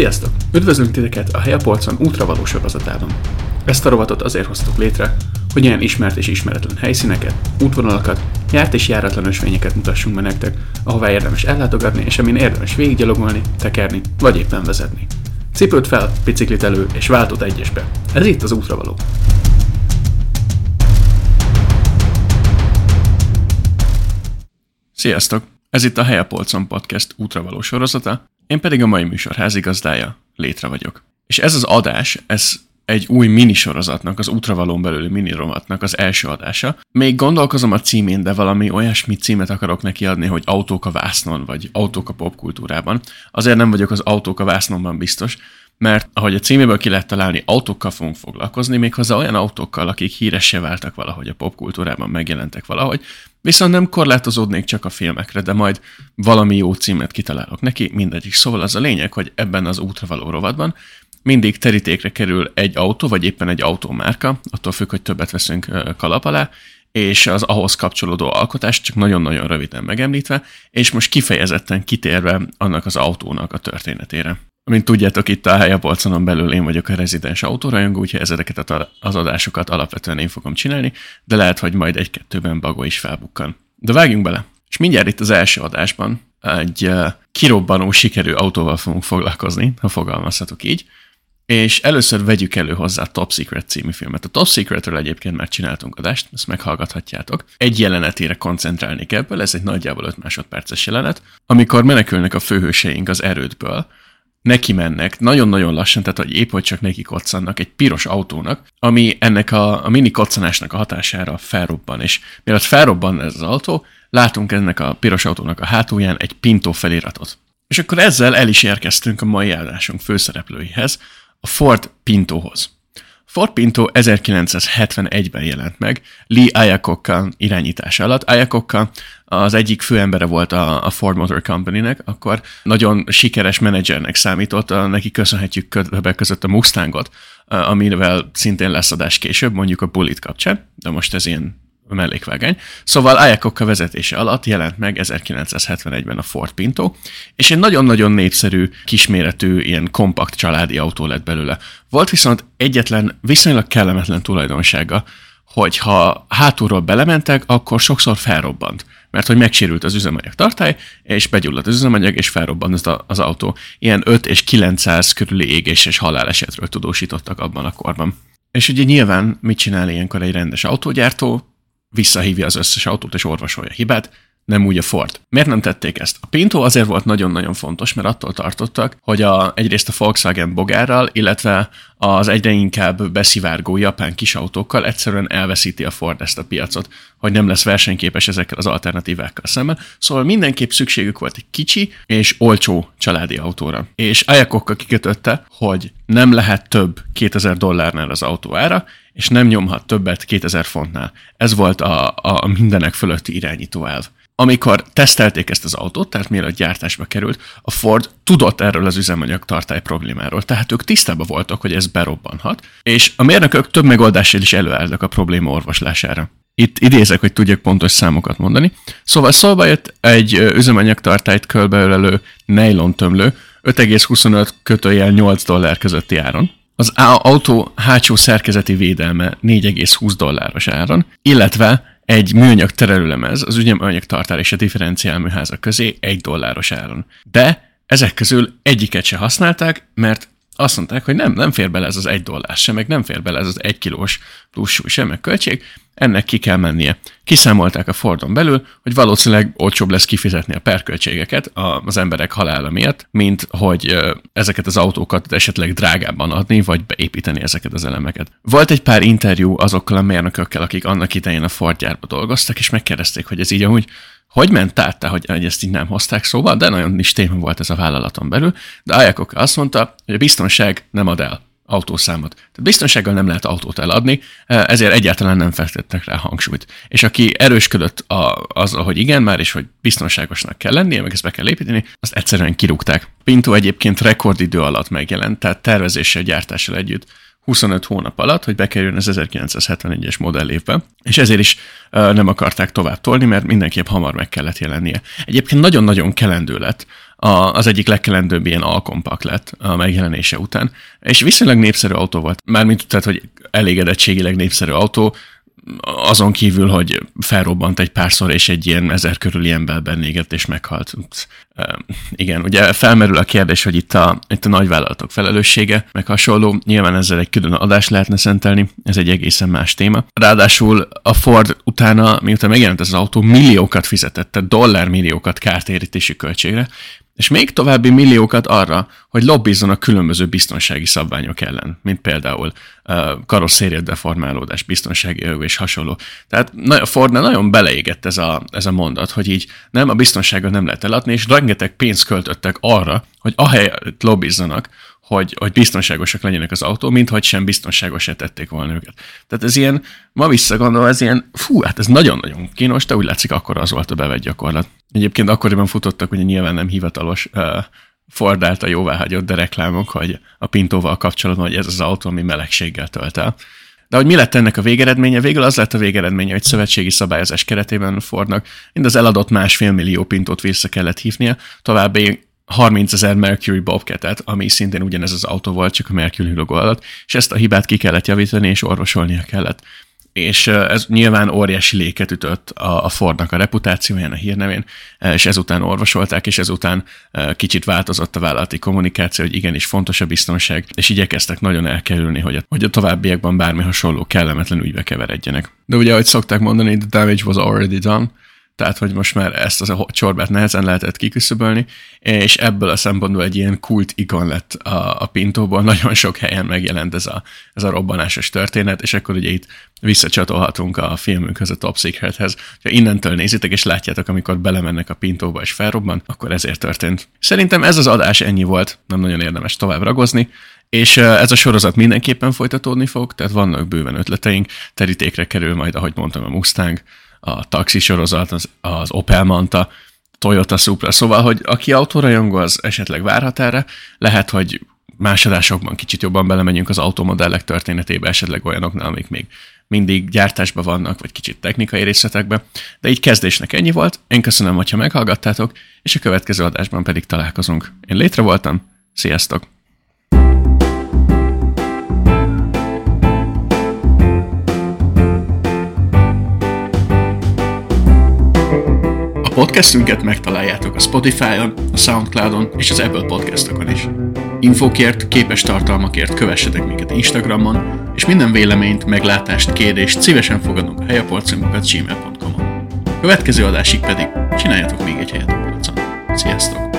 Sziasztok! Üdvözlünk titeket a Helyapolcon útravaló sorozatában. Ezt a rovatot azért hoztuk létre, hogy olyan ismert és ismeretlen helyszíneket, útvonalakat, járt és járatlan ösvényeket mutassunk be nektek, ahová érdemes ellátogatni, és amin érdemes végiggyalogolni, tekerni, vagy éppen vezetni. Cipőt fel, biciklit elő, és váltott egyesbe. Ez itt az útravaló. Sziasztok! Ez itt a Helyapolcon Podcast útravaló sorozata, én pedig a mai műsor házigazdája, Létre vagyok. És ez az adás, ez egy új minisorozatnak, az útravalón belüli miniromatnak az első adása. Még gondolkozom a címén, de valami olyasmi címet akarok neki adni, hogy autók a vásznon, vagy autók a popkultúrában. Azért nem vagyok az autók a vásznonban biztos, mert ahogy a címéből ki lehet találni, autókkal fogunk foglalkozni, méghozzá olyan autókkal, akik híressé váltak valahogy a popkultúrában, megjelentek valahogy, viszont nem korlátozódnék csak a filmekre, de majd valami jó címet kitalálok neki, mindegyik. Szóval az a lényeg, hogy ebben az útra való rovatban mindig terítékre kerül egy autó, vagy éppen egy autómárka, attól függ, hogy többet veszünk kalap alá, és az ahhoz kapcsolódó alkotást csak nagyon-nagyon röviden megemlítve, és most kifejezetten kitérve annak az autónak a történetére. Mint tudjátok, itt a helyapolconon belül én vagyok a rezidens autórajongó, úgyhogy ezeket az adásokat alapvetően én fogom csinálni, de lehet, hogy majd egy-kettőben bagó is felbukkan. De vágjunk bele! És mindjárt itt az első adásban egy uh, kirobbanó sikerű autóval fogunk foglalkozni, ha fogalmazhatok így, és először vegyük elő hozzá a Top Secret című filmet. A Top Secretről egyébként már csináltunk adást, ezt meghallgathatjátok. Egy jelenetére koncentrálnék ebből, ez egy nagyjából 5 másodperces jelenet, amikor menekülnek a főhőseink az erődből, neki mennek, nagyon-nagyon lassan, tehát hogy épp hogy csak neki koccannak egy piros autónak, ami ennek a, a mini koccanásnak a hatására felrobban, és mielőtt felrobban ez az autó, látunk ennek a piros autónak a hátulján egy Pinto feliratot. És akkor ezzel el is érkeztünk a mai adásunk főszereplőihez, a Ford Pintohoz. Ford Pinto 1971-ben jelent meg, Lee Iacocca irányítása alatt. Iacocca az egyik főembere volt a, a Ford Motor Company-nek, akkor nagyon sikeres menedzsernek számított, neki köszönhetjük többek között a Mustangot, amivel szintén lesz adás később, mondjuk a Bullet kapcsán, de most ez ilyen mellékvágány. Szóval Ayakokka vezetése alatt jelent meg 1971-ben a Ford Pinto, és egy nagyon-nagyon népszerű, kisméretű, ilyen kompakt családi autó lett belőle. Volt viszont egyetlen viszonylag kellemetlen tulajdonsága, hogy ha hátulról belementek, akkor sokszor felrobbant. Mert hogy megsérült az üzemanyag tartály, és begyulladt az üzemanyag, és felrobbant az, az autó. Ilyen 5 és 900 körüli égés és halálesetről tudósítottak abban a korban. És ugye nyilván mit csinál ilyenkor egy rendes autógyártó? Visszahívja az összes autót és orvosolja a hibát, nem úgy a Ford. Miért nem tették ezt? A Pinto azért volt nagyon-nagyon fontos, mert attól tartottak, hogy a, egyrészt a Volkswagen bogárral, illetve az egyre inkább beszivárgó japán kisautókkal egyszerűen elveszíti a Ford ezt a piacot, hogy nem lesz versenyképes ezekkel az alternatívákkal szemben. Szóval mindenképp szükségük volt egy kicsi és olcsó családi autóra. És Ayakokkal kikötötte, hogy nem lehet több 2000 dollárnál az autó ára, és nem nyomhat többet 2000 fontnál. Ez volt a, a mindenek fölötti irányító elv. Amikor tesztelték ezt az autót, tehát mielőtt gyártásba került, a Ford tudott erről az üzemanyag tartály problémáról, tehát ők tisztában voltak, hogy ez berobbanhat, és a mérnökök több megoldással is előálltak a probléma orvoslására. Itt idézek, hogy tudjak pontos számokat mondani. Szóval szóba jött egy üzemanyagtartályt körbeölelő nylon tömlő 5,25 kötőjel 8 dollár közötti áron, az autó hátsó szerkezeti védelme 4,20 dolláros áron, illetve egy műanyag terelőlemez az ügyemanyag tartál és a differenciálműházak közé egy dolláros áron. De ezek közül egyiket se használták, mert azt mondták, hogy nem, nem fér bele ez az egy dollár sem, meg nem fér bele ez az egy kilós plusz súly sem, meg költség, ennek ki kell mennie. Kiszámolták a Fordon belül, hogy valószínűleg olcsóbb lesz kifizetni a perköltségeket az emberek halála miatt, mint hogy ezeket az autókat esetleg drágábban adni, vagy beépíteni ezeket az elemeket. Volt egy pár interjú azokkal a mérnökökkel, akik annak idején a Ford gyárba dolgoztak, és megkérdezték, hogy ez így amúgy hogy ment át, hogy, hogy ezt így nem hozták szóba, de nagyon is téma volt ez a vállalaton belül, de Ayakok azt mondta, hogy a biztonság nem ad el autószámot. Tehát biztonsággal nem lehet autót eladni, ezért egyáltalán nem fektettek rá hangsúlyt. És aki erősködött a, azzal, hogy igen, már is, hogy biztonságosnak kell lennie, meg ezt be kell építeni, azt egyszerűen kirúgták. Pinto egyébként rekordidő alatt megjelent, tehát tervezéssel, gyártással együtt 25 hónap alatt, hogy bekerüljön az 1971-es modellévbe, és ezért is uh, nem akarták tovább tolni, mert mindenképp hamar meg kellett jelennie. Egyébként nagyon-nagyon kelendő lett, a, az egyik legkelendőbb ilyen alkompak lett a megjelenése után, és viszonylag népszerű autó volt. Mármint tehát, hogy elégedettségileg népszerű autó, azon kívül, hogy felrobbant egy párszor, és egy ilyen ezer körüli emberben égett, és meghalt. igen, ugye felmerül a kérdés, hogy itt a, itt a nagyvállalatok felelőssége, meg hasonló. Nyilván ezzel egy külön adást lehetne szentelni, ez egy egészen más téma. Ráadásul a Ford utána, miután megjelent ez az autó, milliókat fizetett, tehát dollármilliókat kártérítési költségre, és még további milliókat arra, hogy lobbizzon a különböző biztonsági szabványok ellen, mint például uh, karosszéria deformálódás, biztonsági jövő és hasonló. Tehát a Fordnál nagyon beleégett ez a, ez a mondat, hogy így nem, a biztonságot nem lehet eladni, és rengeteg pénzt költöttek arra, hogy ahelyett lobbizzanak, hogy, hogy biztonságosak legyenek az autó, mint hogy sem biztonságosá tették volna őket. Tehát ez ilyen, ma visszagondol, ez ilyen, fú, hát ez nagyon-nagyon kínos, de úgy látszik, akkor az volt a bevett gyakorlat. Egyébként akkoriban futottak, ugye nyilván nem hivatalos uh, Ford által jóváhagyott, de reklámok, hogy a Pintóval kapcsolatban, hogy ez az autó, ami melegséggel tölt el. De hogy mi lett ennek a végeredménye? Végül az lett a végeredménye, hogy szövetségi szabályozás keretében Fordnak mind az eladott másfél millió pintót vissza kellett hívnia, további 30 ezer Mercury Bobcatet, ami szintén ugyanez az autó volt, csak a Mercury logo alatt, és ezt a hibát ki kellett javítani, és orvosolnia kellett. És ez nyilván óriási léket ütött a Fordnak a reputációján, a hírnevén, és ezután orvosolták, és ezután kicsit változott a vállalati kommunikáció, hogy igenis fontos a biztonság, és igyekeztek nagyon elkerülni, hogy a, hogy a továbbiakban bármi hasonló kellemetlen ügybe keveredjenek. De ugye, ahogy szokták mondani, the damage was already done, tehát hogy most már ezt a csorbát nehezen lehetett kiküszöbölni, és ebből a szempontból egy ilyen kult ikon lett a, a Pintóból, nagyon sok helyen megjelent ez a, ez a robbanásos történet, és akkor ugye itt visszacsatolhatunk a filmünkhöz, a Top Secrethez. Ha innentől nézitek, és látjátok, amikor belemennek a Pintóba és felrobban, akkor ezért történt. Szerintem ez az adás ennyi volt, nem nagyon érdemes tovább ragozni, és ez a sorozat mindenképpen folytatódni fog, tehát vannak bőven ötleteink, terítékre kerül majd, ahogy mondtam, a Mustang, a taxi sorozat, az, az Opel Manta, Toyota Supra, szóval, hogy aki autorajongó, az esetleg várhat erre, lehet, hogy másodásokban kicsit jobban belemegyünk az automodellek történetébe, esetleg olyanoknál, amik még mindig gyártásban vannak, vagy kicsit technikai részletekbe, de így kezdésnek ennyi volt. Én köszönöm, hogyha meghallgattátok, és a következő adásban pedig találkozunk. Én létre voltam, sziasztok! Podcastünket megtaláljátok a Spotify-on, a Soundcloud-on és az Apple podcastokon is. Infokért, képes tartalmakért kövessetek minket Instagramon, és minden véleményt, meglátást, kérdést szívesen fogadunk a helyaporcunkat gmail.com-on. Következő adásig pedig csináljatok még egy helyet a polcon. Sziasztok!